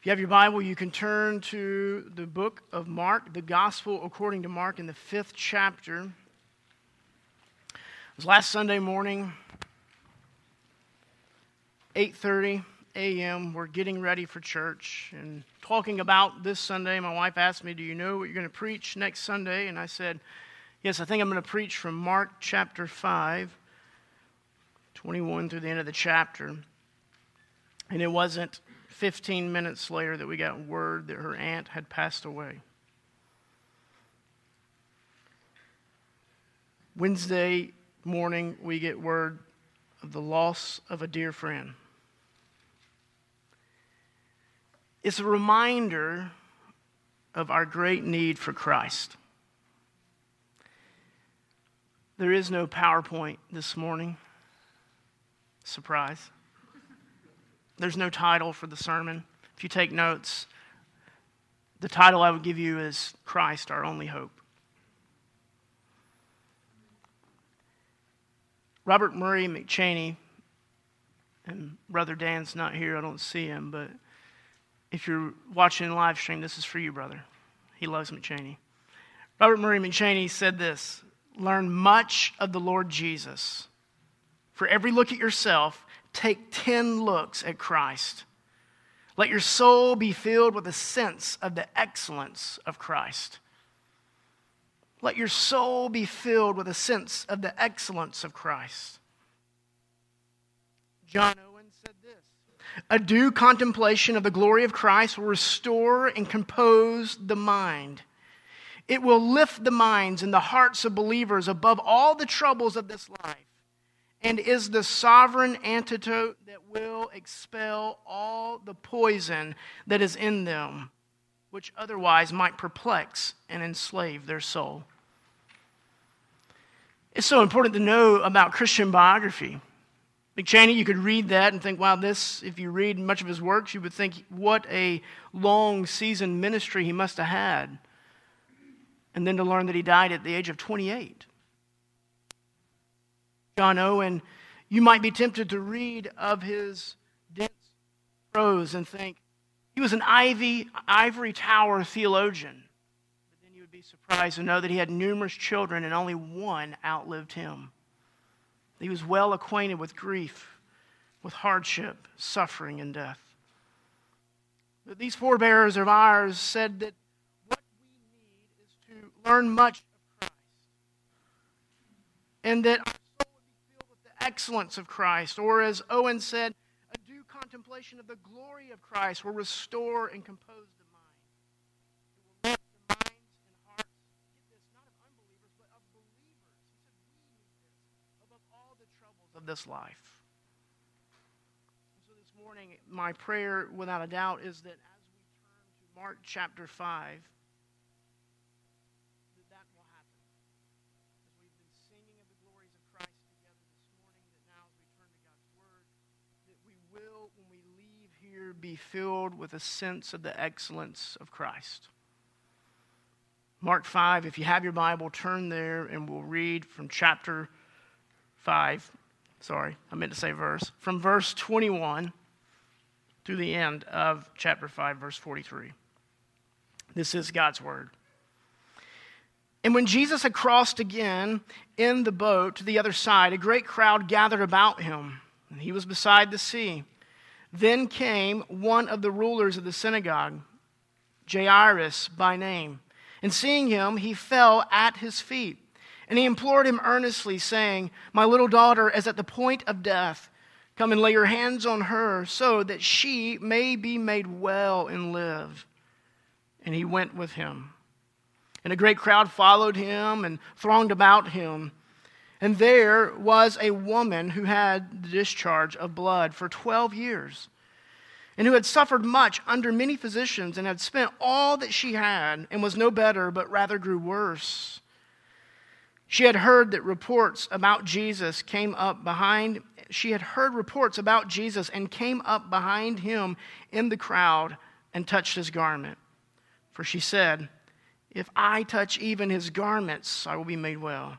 If you have your Bible, you can turn to the book of Mark, the Gospel according to Mark, in the fifth chapter. It was last Sunday morning, 8:30 a.m. We're getting ready for church and talking about this Sunday. My wife asked me, "Do you know what you're going to preach next Sunday?" And I said, "Yes, I think I'm going to preach from Mark chapter 5, 21 through the end of the chapter." And it wasn't 15 minutes later that we got word that her aunt had passed away. Wednesday morning, we get word of the loss of a dear friend. It's a reminder of our great need for Christ. There is no PowerPoint this morning. Surprise. There's no title for the sermon. If you take notes, the title I would give you is Christ, Our Only Hope. Robert Murray McCheyne, and Brother Dan's not here, I don't see him, but if you're watching live stream, this is for you, brother. He loves McCheyne. Robert Murray McCheyne said this Learn much of the Lord Jesus. For every look at yourself, take 10 looks at Christ. Let your soul be filled with a sense of the excellence of Christ. Let your soul be filled with a sense of the excellence of Christ. John Owen said this A due contemplation of the glory of Christ will restore and compose the mind. It will lift the minds and the hearts of believers above all the troubles of this life and is the sovereign antidote that will expel all the poison that is in them, which otherwise might perplex and enslave their soul. It's so important to know about Christian biography. McCheyne, you could read that and think, wow, this, if you read much of his works, you would think, what a long seasoned ministry he must have had. And then to learn that he died at the age of 28. John Owen, you might be tempted to read of his dense prose and think he was an ivy, ivory tower theologian. But then you would be surprised to know that he had numerous children and only one outlived him. He was well acquainted with grief, with hardship, suffering, and death. But these forebears of ours said that what we need is to learn much of Christ. And that excellence of Christ, or as Owen said, a due contemplation of the glory of Christ will restore and compose the mind. It will lift the minds and hearts, get this, not of unbelievers, but of believers. He said, we need this above all the troubles of this life. And so this morning, my prayer, without a doubt, is that as we turn to Mark chapter 5, be filled with a sense of the excellence of Christ. Mark 5, if you have your Bible, turn there and we'll read from chapter 5. Sorry, I meant to say verse. From verse 21 through the end of chapter 5, verse 43. This is God's word. And when Jesus had crossed again in the boat to the other side, a great crowd gathered about him, and he was beside the sea. Then came one of the rulers of the synagogue, Jairus by name. And seeing him, he fell at his feet. And he implored him earnestly, saying, My little daughter is at the point of death. Come and lay your hands on her, so that she may be made well and live. And he went with him. And a great crowd followed him and thronged about him. And there was a woman who had the discharge of blood for 12 years, and who had suffered much under many physicians, and had spent all that she had, and was no better, but rather grew worse. She had heard that reports about Jesus came up behind, she had heard reports about Jesus and came up behind him in the crowd and touched his garment. For she said, If I touch even his garments, I will be made well.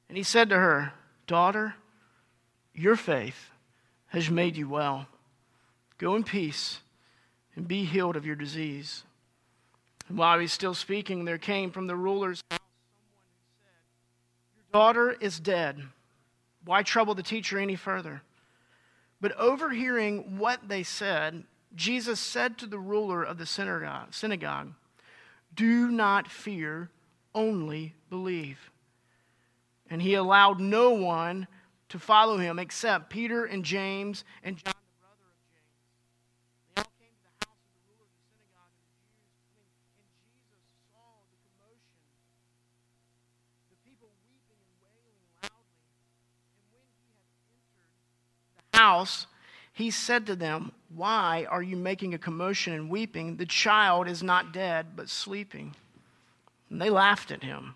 And he said to her, Daughter, your faith has made you well. Go in peace and be healed of your disease. And while he was still speaking, there came from the ruler's house someone who said, Your daughter is dead. Why trouble the teacher any further? But overhearing what they said, Jesus said to the ruler of the synagogue, Do not fear, only believe. And he allowed no one to follow him except Peter and James and John. The brother of James. They all came to the house of the ruler of the synagogue of the And Jesus saw the commotion, the people weeping and wailing loudly. And when he had entered the house, he said to them, Why are you making a commotion and weeping? The child is not dead, but sleeping. And they laughed at him.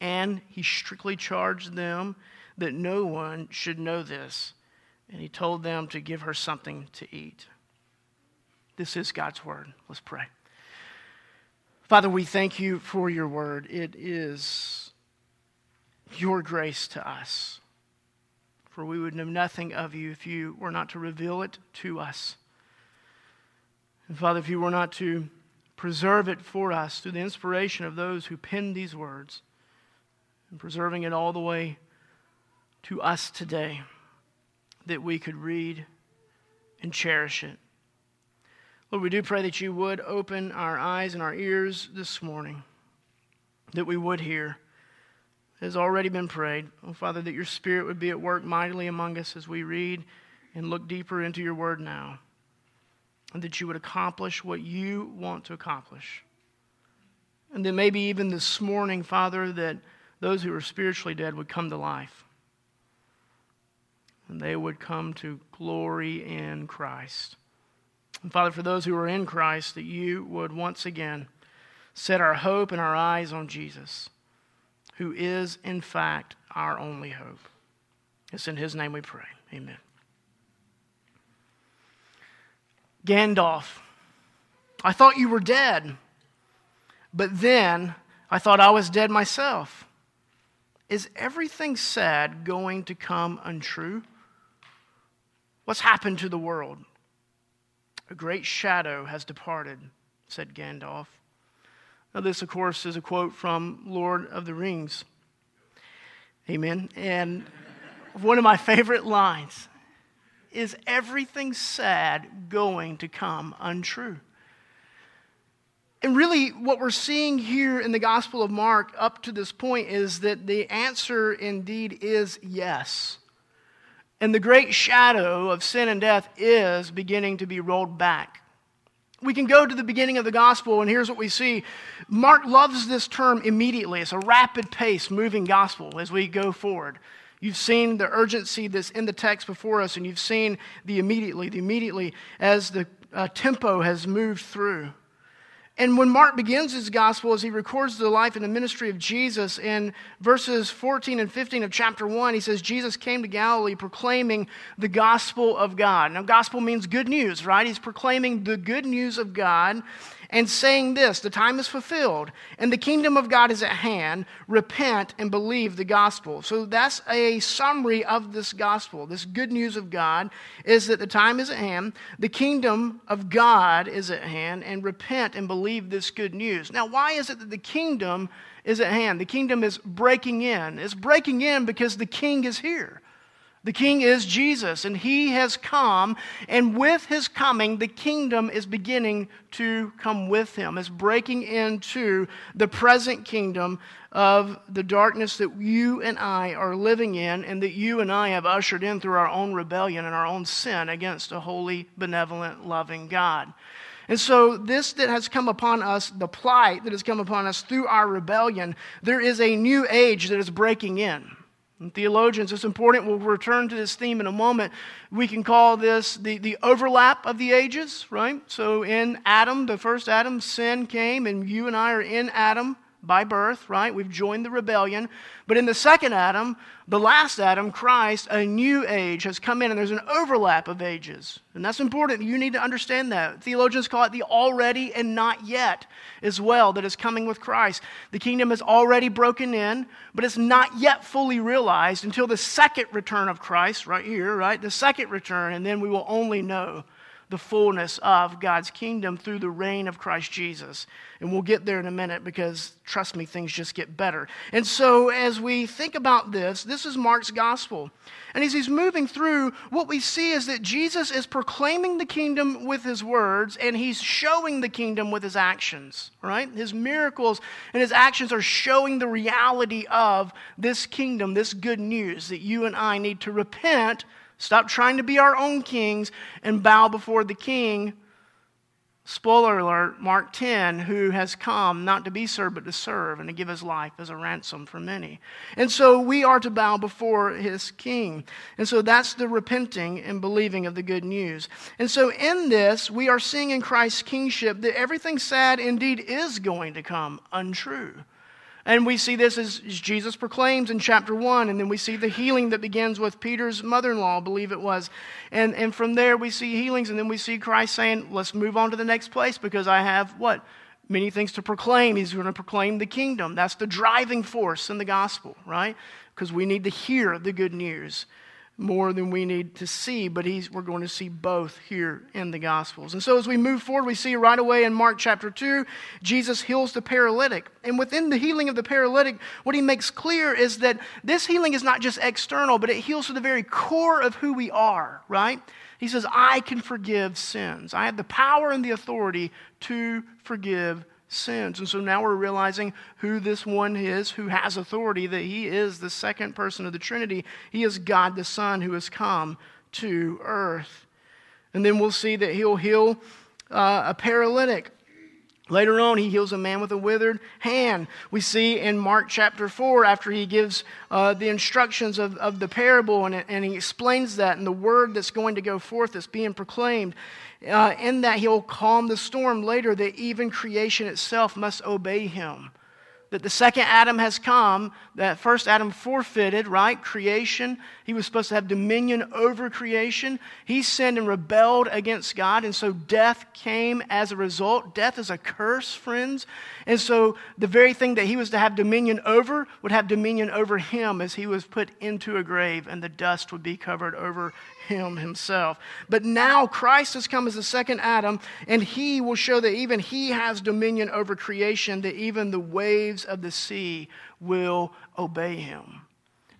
And he strictly charged them that no one should know this. And he told them to give her something to eat. This is God's word. Let's pray. Father, we thank you for your word. It is your grace to us. For we would know nothing of you if you were not to reveal it to us. And Father, if you were not to preserve it for us through the inspiration of those who penned these words, and preserving it all the way to us today, that we could read and cherish it. Lord, we do pray that you would open our eyes and our ears this morning, that we would hear It has already been prayed. Oh, Father, that your Spirit would be at work mightily among us as we read and look deeper into your word now. And that you would accomplish what you want to accomplish. And that maybe even this morning, Father, that those who were spiritually dead would come to life. And they would come to glory in Christ. And Father, for those who are in Christ, that you would once again set our hope and our eyes on Jesus who is, in fact, our only hope. It's in his name we pray. Amen. Gandalf, I thought you were dead, but then I thought I was dead myself. Is everything said going to come untrue? What's happened to the world? A great shadow has departed, said Gandalf. Now, this, of course, is a quote from Lord of the Rings. Amen. And one of my favorite lines is everything sad going to come untrue? And really, what we're seeing here in the Gospel of Mark up to this point is that the answer indeed is yes. And the great shadow of sin and death is beginning to be rolled back we can go to the beginning of the gospel, and here's what we see. Mark loves this term immediately. It's a rapid pace moving gospel as we go forward. You've seen the urgency that's in the text before us, and you've seen the immediately, the immediately as the uh, tempo has moved through. And when Mark begins his gospel, as he records the life and the ministry of Jesus, in verses 14 and 15 of chapter 1, he says, Jesus came to Galilee proclaiming the gospel of God. Now, gospel means good news, right? He's proclaiming the good news of God and saying this the time is fulfilled and the kingdom of God is at hand. Repent and believe the gospel. So that's a summary of this gospel. This good news of God is that the time is at hand, the kingdom of God is at hand, and repent and believe this good news. Now, why is it that the kingdom is at hand. The kingdom is breaking in. It's breaking in because the king is here. The king is Jesus, and he has come, and with his coming, the kingdom is beginning to come with him. It's breaking into the present kingdom of the darkness that you and I are living in, and that you and I have ushered in through our own rebellion and our own sin against a holy, benevolent, loving God. And so, this that has come upon us, the plight that has come upon us through our rebellion, there is a new age that is breaking in. And theologians, it's important, we'll return to this theme in a moment. We can call this the, the overlap of the ages, right? So in Adam, the first Adam, sin came, and you and I are in Adam by birth, right? We've joined the rebellion. But in the second Adam, the last Adam, Christ, a new age has come in, and there's an overlap of ages. And that's important. You need to understand that. Theologians call it the already and not yet as well, that is coming with Christ. The kingdom is already broken in, but it's not yet fully realized until the second return of Christ, right here, right? The second return, and then we will only know the fullness of God's kingdom through the reign of Christ Jesus. And we'll get there in a minute because, trust me, things just get better. And so, as we think about this, this is Mark's gospel. And as he's moving through, what we see is that Jesus is proclaiming the kingdom with his words and he's showing the kingdom with his actions, right? His miracles and his actions are showing the reality of this kingdom, this good news that you and I need to repent Stop trying to be our own kings and bow before the king. Spoiler alert, Mark 10, who has come not to be served, but to serve and to give his life as a ransom for many. And so we are to bow before his king. And so that's the repenting and believing of the good news. And so in this, we are seeing in Christ's kingship that everything sad indeed is going to come untrue. And we see this as Jesus proclaims in chapter 1. And then we see the healing that begins with Peter's mother in law, I believe it was. And, and from there, we see healings. And then we see Christ saying, Let's move on to the next place because I have what? Many things to proclaim. He's going to proclaim the kingdom. That's the driving force in the gospel, right? Because we need to hear the good news more than we need to see, but he's, we're going to see both here in the Gospels. And so as we move forward, we see right away in Mark chapter 2, Jesus heals the paralytic. And within the healing of the paralytic, what he makes clear is that this healing is not just external, but it heals to the very core of who we are, right? He says, I can forgive sins. I have the power and the authority to forgive sins. And so now we're realizing who this one is who has authority, that he is the second person of the Trinity. He is God the Son who has come to earth. And then we'll see that he'll heal uh, a paralytic. Later on, he heals a man with a withered hand. We see in Mark chapter 4, after he gives uh, the instructions of, of the parable and, and he explains that and the word that's going to go forth that's being proclaimed, uh, in that he'll calm the storm later, that even creation itself must obey him that the second Adam has come, that first Adam forfeited, right? Creation. He was supposed to have dominion over creation. He sinned and rebelled against God, and so death came as a result. Death is a curse, friends. And so the very thing that he was to have dominion over would have dominion over him as he was put into a grave, and the dust would be covered over him himself. But now Christ has come as the second Adam, and he will show that even he has dominion over creation, that even the waves of the sea will obey him.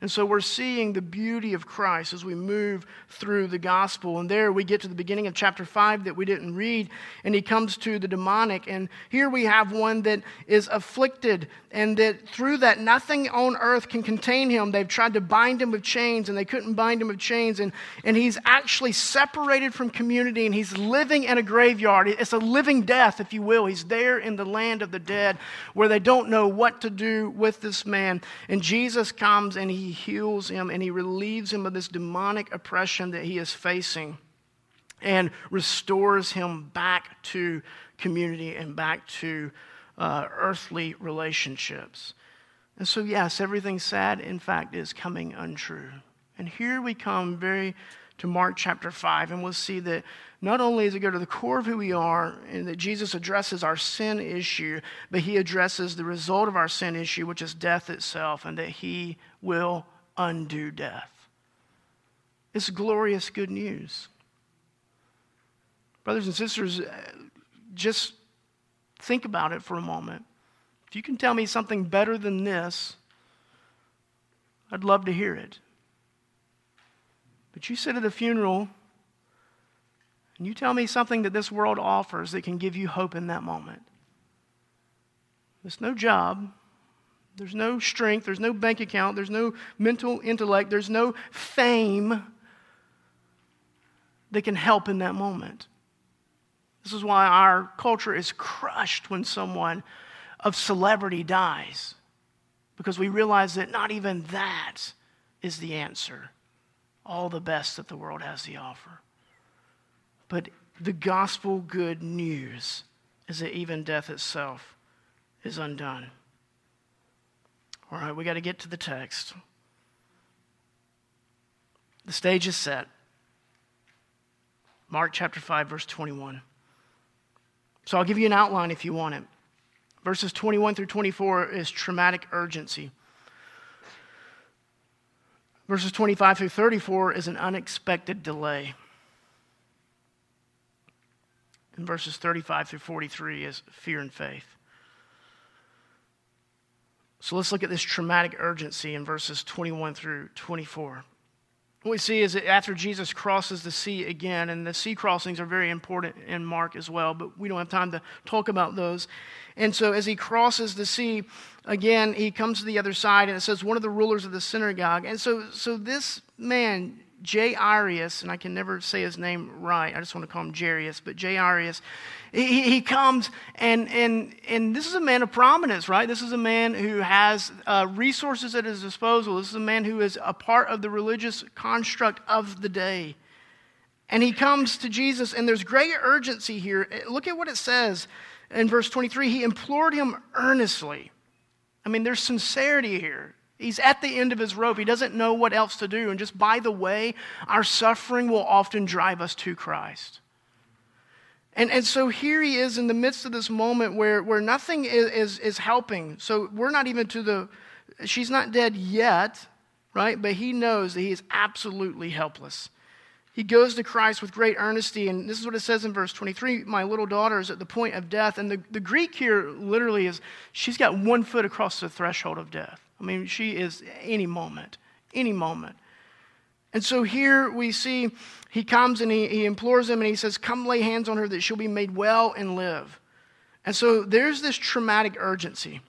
And so we're seeing the beauty of Christ as we move through the gospel. And there we get to the beginning of chapter 5 that we didn't read, and he comes to the demonic. And here we have one that is afflicted, and that through that nothing on earth can contain him. They've tried to bind him with chains, and they couldn't bind him with chains. And, and he's actually separated from community, and he's living in a graveyard. It's a living death, if you will. He's there in the land of the dead where they don't know what to do with this man. And Jesus comes and he heals him and he relieves him of this demonic oppression that he is facing and restores him back to community and back to uh, earthly relationships. And so, yes, everything sad, in fact, is coming untrue. And here we come very to Mark chapter 5, and we'll see that not only does it go to the core of who we are, and that Jesus addresses our sin issue, but he addresses the result of our sin issue, which is death itself, and that he will undo death. It's glorious good news. Brothers and sisters, uh, just think about it for a moment. If you can tell me something better than this, I'd love to hear it. But you sit at a funeral and you tell me something that this world offers that can give you hope in that moment. There's no job. There's no strength. There's no bank account. There's no mental intellect. There's no fame that can help in that moment. This is why our culture is crushed when someone of celebrity dies, because we realize that not even that is the answer, all the best that the world has to offer. But the gospel good news is that even death itself is undone. All right, we got to get to the text. The stage is set. Mark chapter 5, verse 21. So I'll give you an outline if you want it. Verses 21 through 24 is traumatic urgency. Verses 25 through 34 is an unexpected delay. And verses 35 through 43 is fear and faith. So let's look at this traumatic urgency in verses 21 through 24. What we see is that after Jesus crosses the sea again, and the sea crossings are very important in Mark as well, but we don't have time to talk about those. And so as he crosses the sea again, he comes to the other side, and it says, one of the rulers of the synagogue. And so, so this man, Jairus, and I can never say his name right. I just want to call him Jairus, but Jairus, he, he comes and, and, and this is a man of prominence, right? This is a man who has uh, resources at his disposal. This is a man who is a part of the religious construct of the day. And he comes to Jesus, and there's great urgency here. Look at what it says in verse 23. He implored him earnestly. I mean, there's sincerity here. He's at the end of his rope. He doesn't know what else to do. And just by the way, our suffering will often drive us to Christ. And, and so here he is in the midst of this moment where, where nothing is, is, is helping. So we're not even to the, she's not dead yet, right? But he knows that he is absolutely helpless. He goes to Christ with great earnesty, and this is what it says in verse 23 My little daughter is at the point of death. And the, the Greek here literally is she's got one foot across the threshold of death. I mean, she is any moment, any moment. And so here we see he comes and he, he implores him and he says, Come lay hands on her that she'll be made well and live. And so there's this traumatic urgency.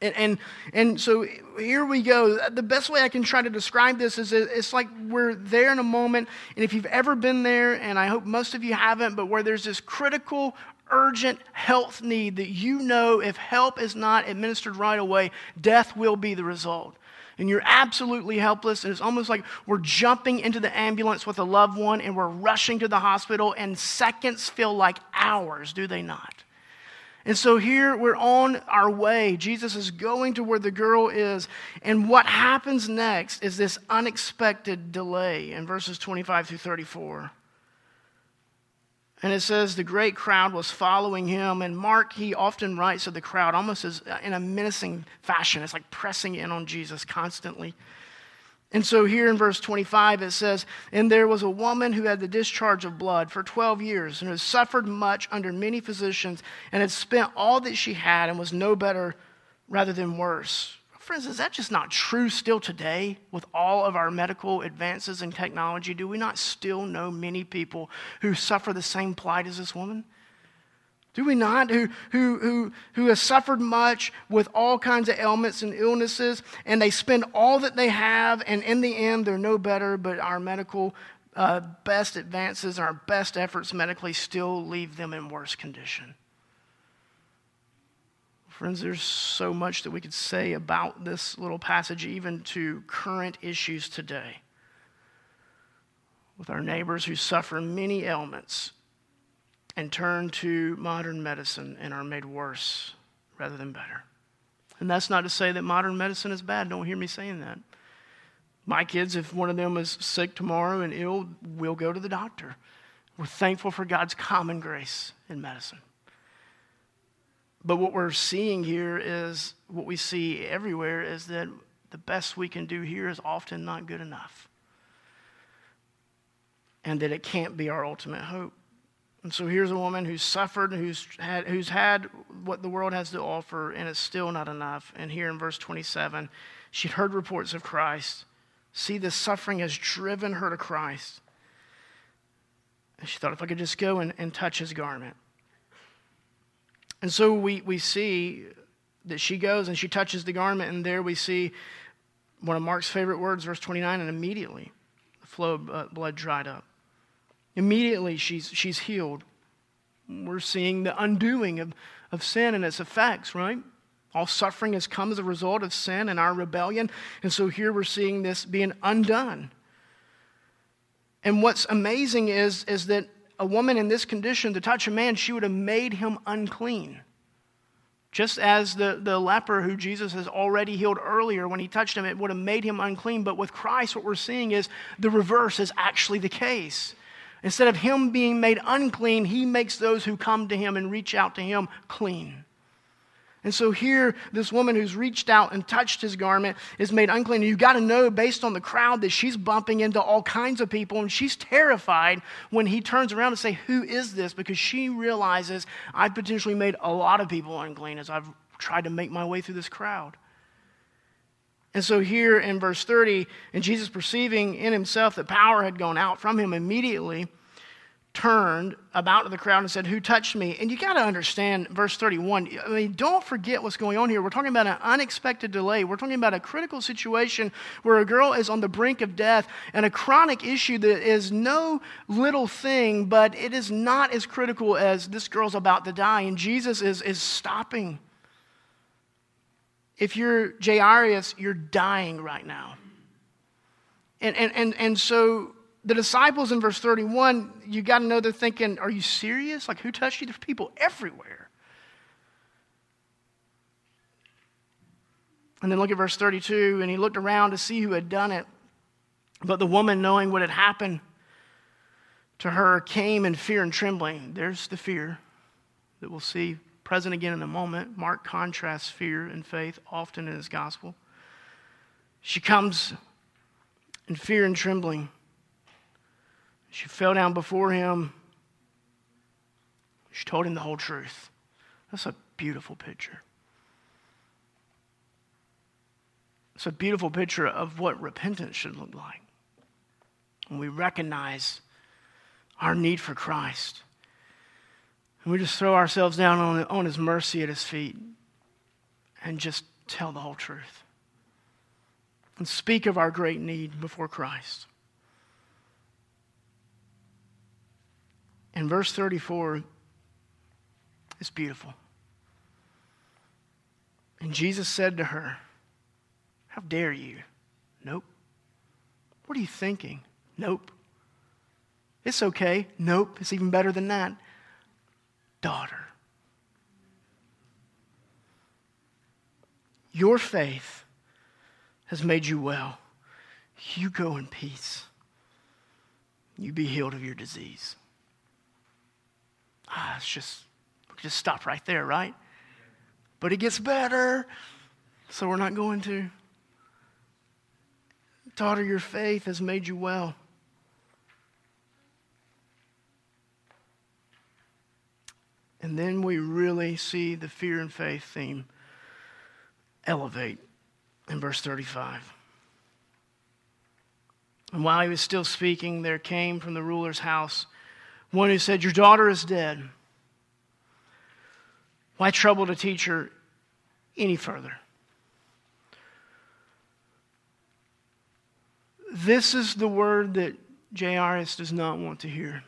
And, and, and so here we go. The best way I can try to describe this is it's like we're there in a moment, and if you've ever been there, and I hope most of you haven't, but where there's this critical urgent health need that you know if help is not administered right away, death will be the result. And you're absolutely helpless, and it's almost like we're jumping into the ambulance with a loved one and we're rushing to the hospital, and seconds feel like hours, do they not? And so here we're on our way. Jesus is going to where the girl is. And what happens next is this unexpected delay in verses 25 through 34. And it says the great crowd was following him. And Mark, he often writes of the crowd almost as uh, in a menacing fashion. It's like pressing in on Jesus constantly. And so here in verse 25 it says, And there was a woman who had the discharge of blood for 12 years and had suffered much under many physicians and had spent all that she had and was no better rather than worse. Friends, is that just not true still today with all of our medical advances in technology? Do we not still know many people who suffer the same plight as this woman? Do we not? Who, who, who, who have suffered much with all kinds of ailments and illnesses, and they spend all that they have, and in the end, they're no better, but our medical uh, best advances our best efforts medically still leave them in worse condition. Friends, there's so much that we could say about this little passage, even to current issues today. With our neighbors who suffer many ailments and turn to modern medicine and are made worse rather than better. And that's not to say that modern medicine is bad. Don't hear me saying that. My kids, if one of them is sick tomorrow and ill, will go to the doctor. We're thankful for God's common grace in medicine. But what we're seeing here is what we see everywhere is that the best we can do here is often not good enough. And that it can't be our ultimate hope. And so here's a woman who's suffered, who's had, who's had what the world has to offer, and it's still not enough. And here in verse 27, she'd heard reports of Christ. See, this suffering has driven her to Christ. And she thought, if I could just go and, and touch his garment. And so we, we see that she goes and she touches the garment, and there we see one of Mark's favorite words, verse 29, and immediately the flow of uh, blood dried up. Immediately, she's, she's healed. We're seeing the undoing of, of sin and its effects, right? All suffering has come as a result of sin and our rebellion. And so here we're seeing this being undone. And what's amazing is, is that a woman in this condition, to touch a man, she would have made him unclean. Just as the, the leper who Jesus has already healed earlier, when he touched him, it would have made him unclean. But with Christ, what we're seeing is the reverse is actually the case. Instead of him being made unclean, he makes those who come to him and reach out to him clean. And so here, this woman who's reached out and touched his garment is made unclean. And you've got to know, based on the crowd, that she's bumping into all kinds of people. And she's terrified when he turns around to say, Who is this? Because she realizes I've potentially made a lot of people unclean as I've tried to make my way through this crowd. And so, here in verse 30, and Jesus perceiving in himself that power had gone out from him immediately, turned about to the crowd and said, Who touched me? And you got to understand verse 31. I mean, don't forget what's going on here. We're talking about an unexpected delay. We're talking about a critical situation where a girl is on the brink of death and a chronic issue that is no little thing, but it is not as critical as this girl's about to die. And Jesus is, is stopping if you're Jairus, you're dying right now. And, and, and, and so the disciples in verse 31, you got to know they're thinking, Are you serious? Like, who touched you? There's people everywhere. And then look at verse 32, and he looked around to see who had done it. But the woman, knowing what had happened to her, came in fear and trembling. There's the fear that we'll see present again in a moment. Mark contrasts fear and faith often in his gospel. She comes in fear and trembling. She fell down before him. She told him the whole truth. That's a beautiful picture. It's a beautiful picture of what repentance should look like. When we recognize our need for Christ and we just throw ourselves down on, on His mercy at His feet and just tell the whole truth and speak of our great need before Christ. And verse 34 is beautiful. And Jesus said to her, How dare you? Nope. What are you thinking? Nope. It's okay. Nope. It's even better than that daughter. Your faith has made you well. You go in peace. You be healed of your disease. Ah, it's just, we just stop right there, right? But it gets better, so we're not going to. Daughter, your faith has made you well. And then we really see the fear and faith theme elevate in verse 35. And while he was still speaking, there came from the ruler's house one who said, Your daughter is dead. Why trouble to teach her any further? This is the word that Jairus does not want to hear.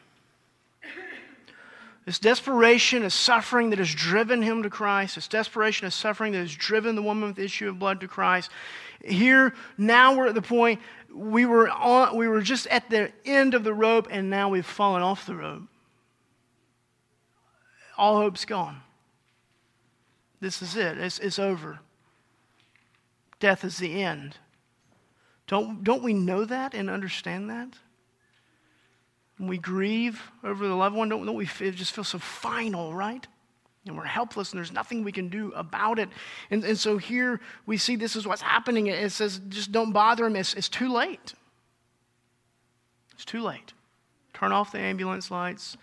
This desperation is suffering that has driven him to Christ. This desperation is suffering that has driven the woman with the issue of blood to Christ. Here, now we're at the point we were on, we were just at the end of the rope, and now we've fallen off the rope. All hope's gone. This is it. It's, it's over. Death is the end. Don't, don't we know that and understand that? We grieve over the loved one, don't, don't we feel, just feel so final, right? And we're helpless and there's nothing we can do about it. And, and so here we see this is what's happening. It says, just don't bother him. It's, it's too late. It's too late. Turn off the ambulance lights.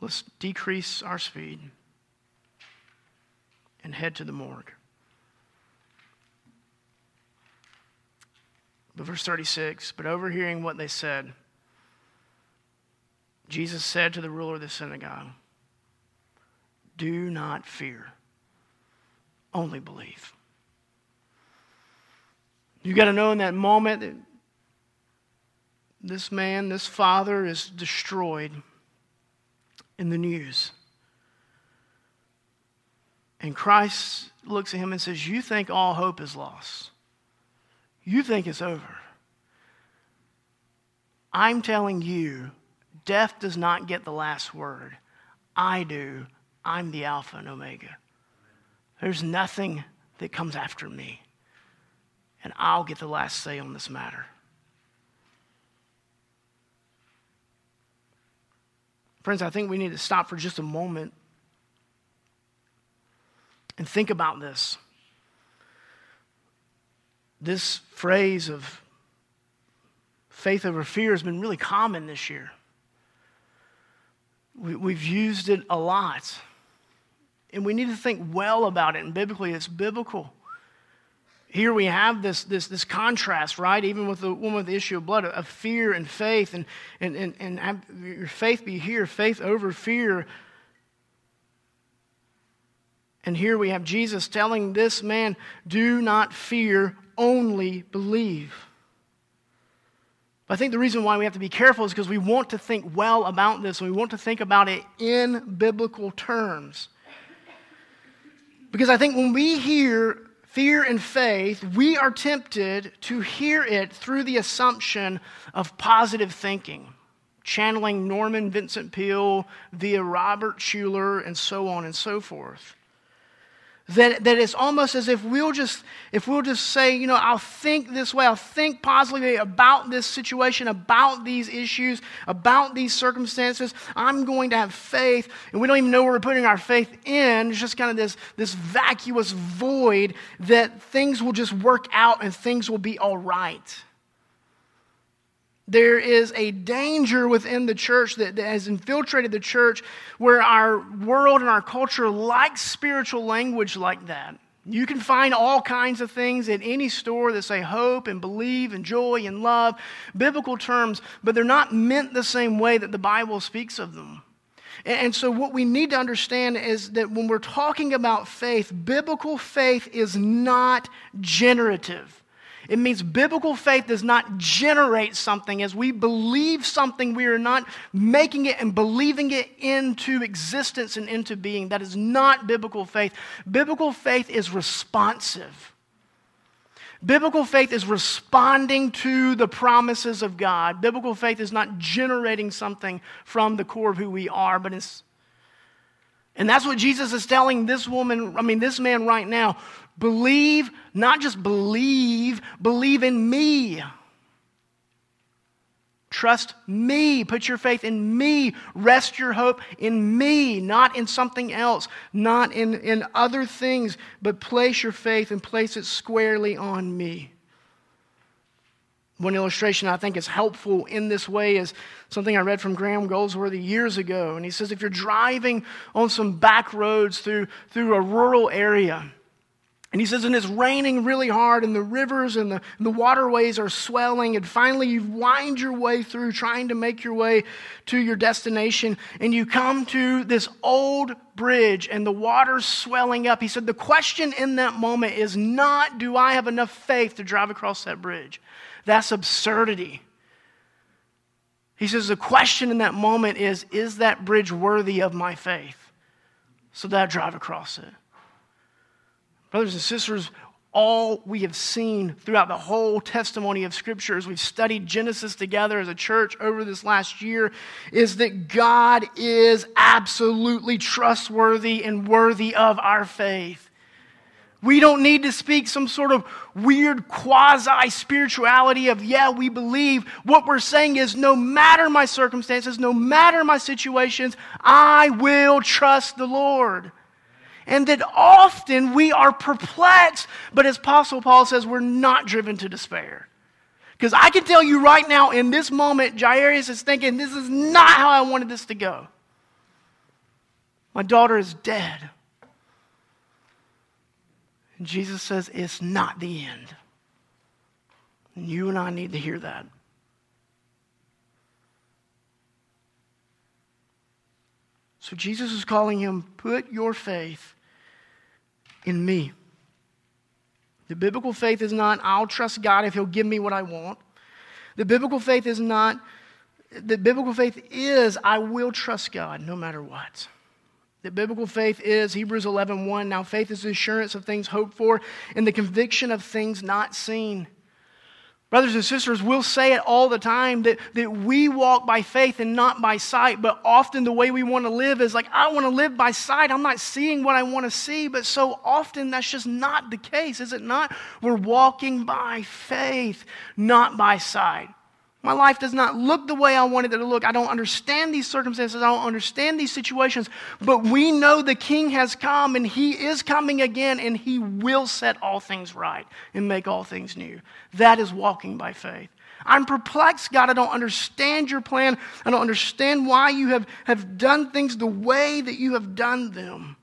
let's decrease our speed and head to the morgue. But verse 36, but overhearing what they said, Jesus said to the ruler of the synagogue, Do not fear, only believe. You got to know in that moment that this man, this father, is destroyed in the news. And Christ looks at him and says, You think all hope is lost. You think it's over. I'm telling you, death does not get the last word. I do. I'm the Alpha and Omega. There's nothing that comes after me. And I'll get the last say on this matter. Friends, I think we need to stop for just a moment and think about this. This phrase of faith over fear has been really common this year. We, have used it a lot. And we need to think well about it. And biblically, it's biblical. Here we have this, this, this contrast, right? Even with the woman with the issue of blood, of fear and faith, and, and, and, and have your faith be here, faith over fear. And here we have Jesus telling this man, Do not fear, only believe. But I think the reason why we have to be careful is because we want to think well about this, and we want to think about it in biblical terms. Because I think when we hear fear and faith, we are tempted to hear it through the assumption of positive thinking, channeling Norman Vincent Peale via Robert Schuller, and so on and so forth. That, that it's almost as if we'll just if we'll just say you know i'll think this way i'll think positively about this situation about these issues about these circumstances. I'm going to have faith and we don't even know where we're putting our faith in. It's just kind of this this vacuous void that things will just work out and things will be all right there is a danger within the church that, that, has infiltrated the church where our world and our culture likes spiritual language like that. You can find all kinds of things at any store that say hope and believe and joy and love, biblical terms, but they're not meant the same way that the Bible speaks of them. And, and so, what we need to understand is that when we're talking about faith, biblical faith is not generative. It means biblical faith does not generate something. As we believe something, we are not making it and believing it into existence and into being. That is not biblical faith. Biblical faith is responsive. Biblical faith is responding to the promises of God. Biblical faith is not generating something from the core of who we are, but it's and that's what Jesus is telling this woman, I mean, this man right now. Believe, not just believe, believe in me. Trust me. Put your faith in me. Rest your hope in me, not in something else, not in, in other things, but place your faith and place it squarely on me. One illustration I think is helpful in this way is something I read from Graham Goldsworthy years ago. And he says if you're driving on some back roads through, through a rural area, and he says, and it's raining really hard, and the rivers and the, and the waterways are swelling, and finally you wind your way through trying to make your way to your destination, and you come to this old bridge, and the water's swelling up. He said, the question in that moment is not, do I have enough faith to drive across that bridge? That's absurdity. He says, the question in that moment is, is that bridge worthy of my faith? So that I drive across it. Brothers and sisters, all we have seen throughout the whole testimony of Scripture as we've studied Genesis together as a church over this last year is that God is absolutely trustworthy and worthy of our faith. We don't need to speak some sort of weird quasi spirituality of, yeah, we believe. What we're saying is, no matter my circumstances, no matter my situations, I will trust the Lord and that often we are perplexed, but as Apostle Paul says, we're not driven to despair. Because I can tell you right now, in this moment, Jairus is thinking, this is not how I wanted this to go. My daughter is dead. And Jesus says, It's not the end. And you and I need to hear that. So Jesus is calling him, Put your faith in me. The biblical faith is not, I'll trust God if He'll give me what I want. The biblical faith is not, the biblical faith is, I will trust God no matter what. The biblical faith is Hebrews 11 1. Now, faith is the assurance of things hoped for and the conviction of things not seen. Brothers and sisters, we'll say it all the time that, that we walk by faith and not by sight, but often the way we want to live is like, I want to live by sight. I'm not seeing what I want to see, but so often that's just not the case, is it not? We're walking by faith, not by sight. My life does not look the way I wanted it to look. I don't understand these circumstances. I don't understand these situations. But we know the King has come and he is coming again and he will set all things right and make all things new. That is walking by faith. I'm perplexed, God. I don't understand your plan. I don't understand why you have, have done things the way that you have done them.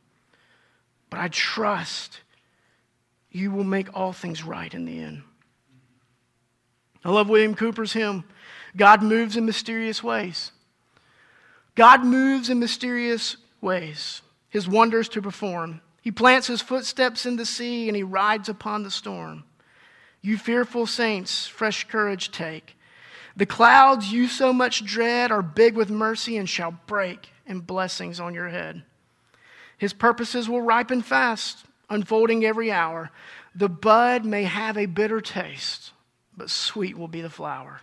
But I trust you will make all things right in the end. I love William Cowper's hymn God moves in mysterious ways. God moves in mysterious ways, his wonders to perform. He plants his footsteps in the sea and he rides upon the storm. You fearful saints, fresh courage take. The clouds you so much dread are big with mercy and shall break in blessings on your head. His purposes will ripen fast, unfolding every hour. The bud may have a bitter taste, but sweet will be the flower.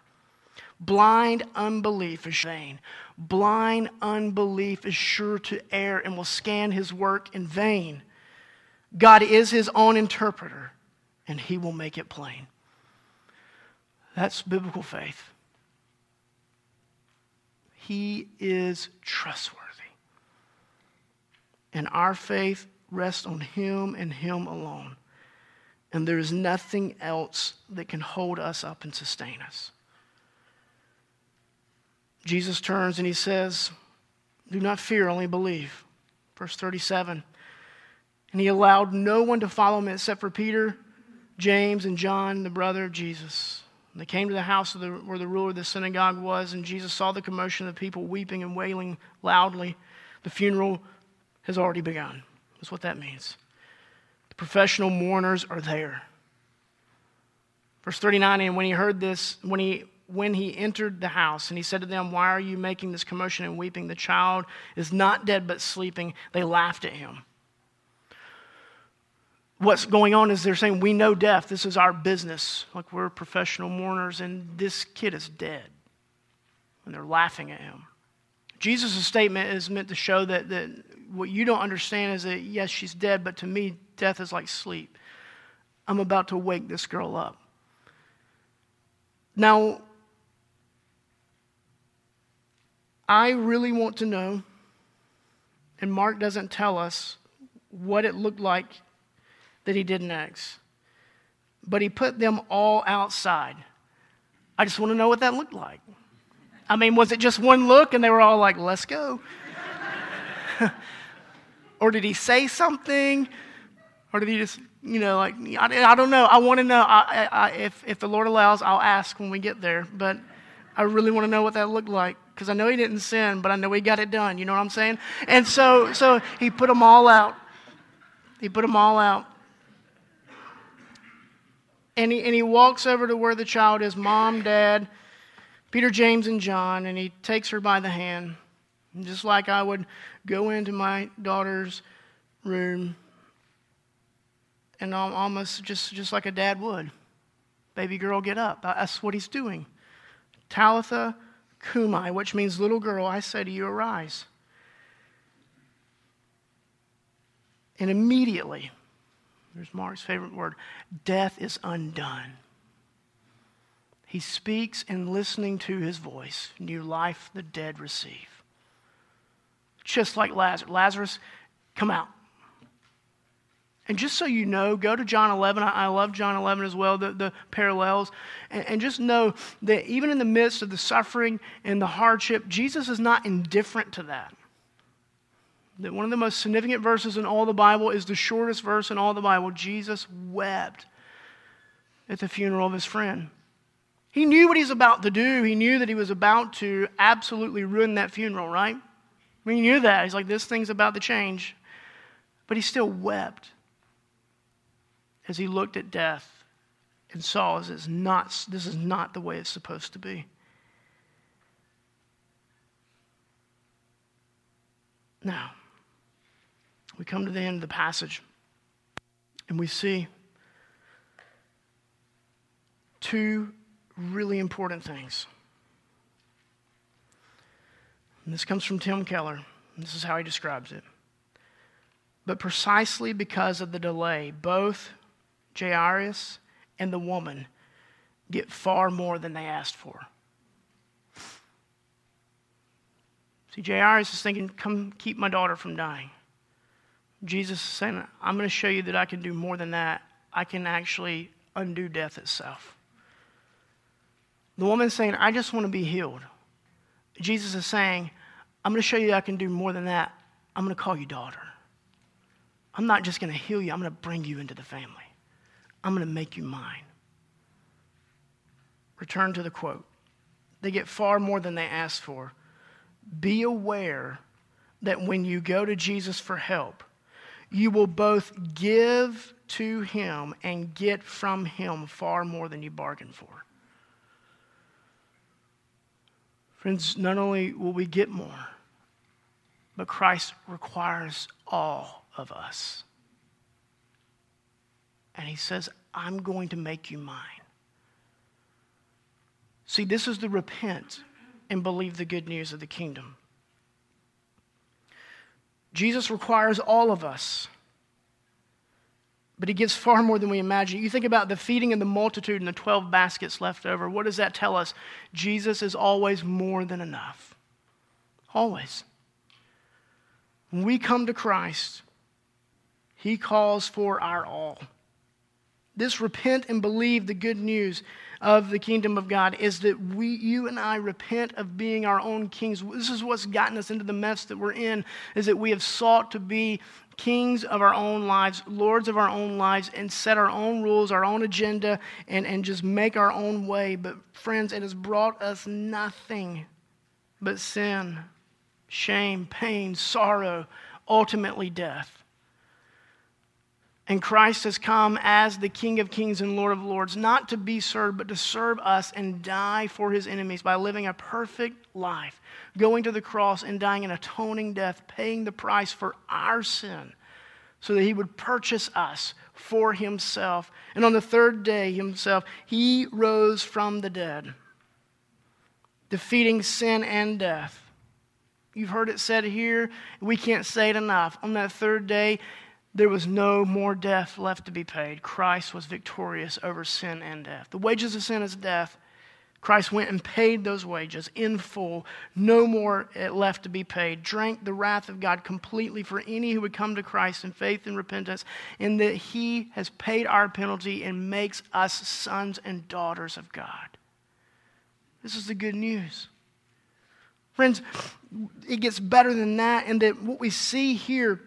Blind unbelief is vain. Blind unbelief is sure to err and will scan his work in vain. God is his own interpreter, and he will make it plain. That's biblical faith. He is trustworthy. And our faith rests on him and him alone. And there is nothing else that can hold us up and sustain us. Jesus turns and he says, Do not fear, only believe. Verse 37. And he allowed no one to follow him except for Peter, James, and John, the brother of Jesus. And they came to the house the, where the ruler of the synagogue was, and Jesus saw the commotion of the people weeping and wailing loudly. The funeral has already begun. That's what that means. Professional mourners are there. Verse 39 And when he heard this, when he when he entered the house, and he said to them, Why are you making this commotion and weeping? The child is not dead but sleeping. They laughed at him. What's going on is they're saying, We know death. This is our business. Like we're professional mourners, and this kid is dead. And they're laughing at him. Jesus' statement is meant to show that, that what you don't understand is that, yes, she's dead, but to me, death is like sleep. I'm about to wake this girl up. Now, I really want to know, and Mark doesn't tell us what it looked like that he did next, but he put them all outside. I just want to know what that looked like. I mean, was it just one look and they were all like, let's go? or did he say something? Or did he just, you know, like, I, I don't know. I want to know. I, I, if, if the Lord allows, I'll ask when we get there. But I really want to know what that looked like because I know he didn't sin, but I know he got it done. You know what I'm saying? And so, so he put them all out. He put them all out. And he, and he walks over to where the child is mom, dad, Peter, James, and John, and he takes her by the hand. Just like I would go into my daughter's room and almost just, just like a dad would. Baby girl, get up. That's what he's doing. Talitha cumi, which means little girl, I say to you, arise. And immediately, there's Mark's favorite word death is undone. He speaks, and listening to his voice, new life the dead receive. Just like Lazarus. Lazarus, come out. And just so you know, go to John 11. I, love John 11 as well, the, the parallels. And, and just know that even in the midst of the suffering and the hardship, Jesus is not indifferent to that. that one of the most significant verses in all the Bible is the shortest verse in all the Bible. Jesus wept at the funeral of his friend. He knew what he's about to do. He knew that he was about to absolutely ruin that funeral, right? He knew that. He's like, this thing's about to change. But he still wept as he looked at death and saw this is not, this is not the way it's supposed to be. Now, we come to the end of the passage and we see two really important things. And this comes from Tim Keller. This is how he describes it. But precisely because of the delay, both Jairus and the woman get far more than they asked for. See, Jairus is thinking, Come keep my daughter from dying. Jesus is saying, I'm going to show you that I can do more than that. I can actually undo death itself. The woman is saying, I just want to be healed. Jesus is saying, I'm going to show you I can do more than that. I'm going to call you daughter. I'm not just going to heal you, I'm going to bring you into the family. I'm going to make you mine. Return to the quote. They get far more than they ask for. Be aware that when you go to Jesus for help, you will both give to him and get from him far more than you bargained for. Friends, not only will we get more, but Christ requires all of us. And he says, I'm going to make you mine. See, this is the repent and believe the good news of the kingdom. Jesus requires all of us, but he gives far more than we imagine. You think about the feeding of the multitude and the 12 baskets left over. What does that tell us? Jesus is always more than enough. Always. When we come to Christ, he calls for our all. This repent and believe the good news of the kingdom of God is that we, you and I repent of being our own kings. This is what's gotten us into the mess that we're in, is that we have sought to be kings of our own lives, lords of our own lives, and set our own rules, our own agenda, and, and just make our own way. But, friends, it has brought us nothing but sin, shame, pain, sorrow, ultimately death. And Christ has come as the King of Kings and Lord of Lords, not to be served, but to serve us and die for his enemies by living a perfect life, going to the cross and dying an atoning death, paying the price for our sin, so that he would purchase us for himself. And on the third day, himself, he rose from the dead, defeating sin and death. You've heard it said here, we can't say it enough. On that third day, there was no more death left to be paid. Christ was victorious over sin and death. The wages of sin is death. Christ went and paid those wages in full, no more eh, left to be paid, drank the wrath of God completely for any who would come to Christ in faith and repentance, and that He has paid our penalty and makes us sons and daughters of God. This is the good news. Friends, it gets better than that, and that what we see here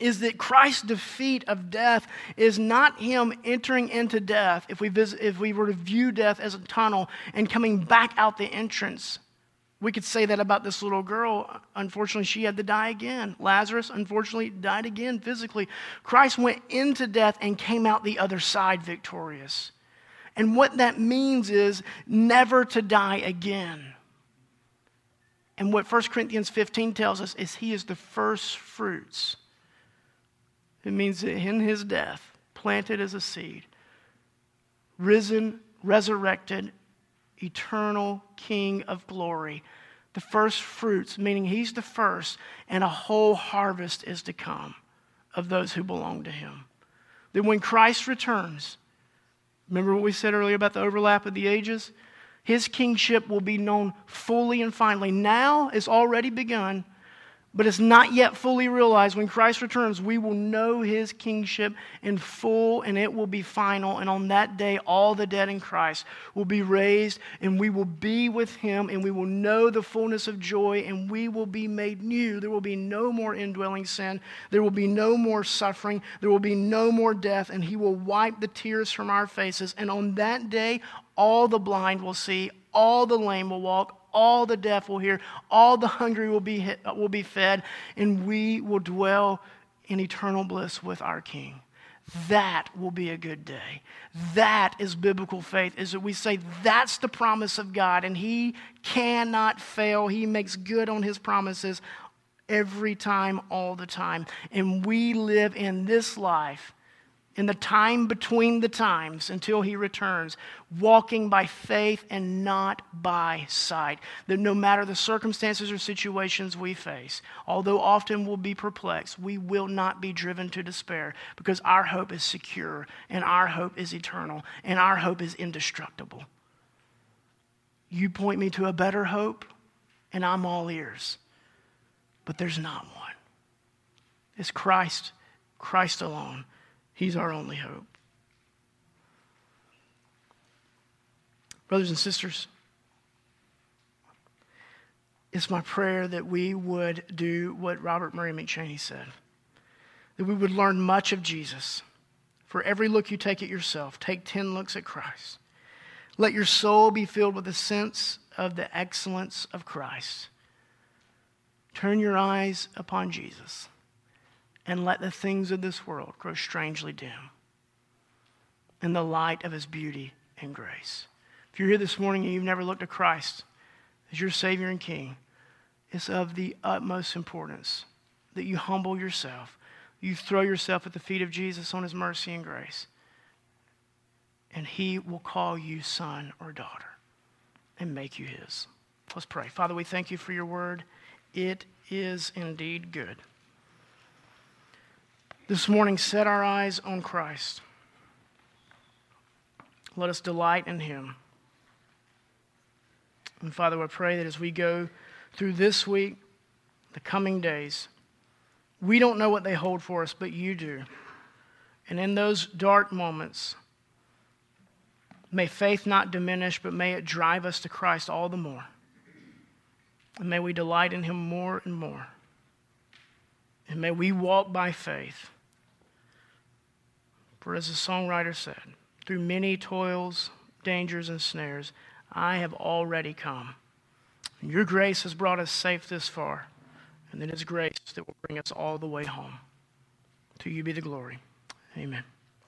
is that Christ's defeat of death is not him entering into death, if we, visit, if we were to view death as a tunnel and coming back out the entrance. We could say that about this little girl. Unfortunately, she had to die again. Lazarus, unfortunately, died again physically. Christ went into death and came out the other side victorious. And what that means is never to die again. And what 1 Corinthians 15 tells us is he is the first fruits it means that in his death, planted as a seed, risen, resurrected, eternal King of glory, the first fruits, meaning he's the first, and a whole harvest is to come of those who belong to him. That when Christ returns, remember what we said earlier about the overlap of the ages? His kingship will be known fully and finally. Now is already begun but it's not yet fully realized. When Christ returns, we will know his kingship in full and it will be final. And on that day, all the dead in Christ will be raised and we will be with him and we will know the fullness of joy and we will be made new. There will be no more indwelling sin. There will be no more suffering. There will be no more death. And he will wipe the tears from our faces. And on that day, all the blind will see, all the lame will walk, all the deaf will hear, all the hungry will be, will be fed, and we will dwell in eternal bliss with our King. That will be a good day. That is biblical faith, is that we say that's the promise of God, and He cannot fail. He makes good on His promises every time, all the time. And we live in this life in the time between the times until he returns, walking by faith and not by sight. That no matter the circumstances or situations we face, although often we'll be perplexed, we will not be driven to despair because our hope is secure and our hope is eternal and our hope is indestructible. You point me to a better hope, and I'm all ears. But there's not one. It's Christ, Christ alone. He's our only hope. Brothers and sisters, it's my prayer that we would do what Robert Murray McCheyne said that we would learn much of Jesus. For every look you take at yourself, take 10 looks at Christ. Let your soul be filled with a sense of the excellence of Christ. Turn your eyes upon Jesus and let the things of this world grow strangely dim in the light of his beauty and grace. If you're here this morning and you've never looked at Christ as your Savior and King, it's of the utmost importance that you humble yourself. You throw yourself at the feet of Jesus on his mercy and grace. And he will call you son or daughter and make you his. Let's pray. Father, we thank you for your word. It is indeed good this morning set our eyes on Christ. Let us delight in him. And Father, I pray that as we go through this week, the coming days, we don't know what they hold for us, but you do. And in those dark moments, may faith not diminish, but may it drive us to Christ all the more. And may we delight in him more and more. And may we walk by faith for as the songwriter said, through many toils, dangers, and snares, I have already come. And your grace has brought us safe this far, and it is grace that will bring us all the way home. To you be the glory. Amen.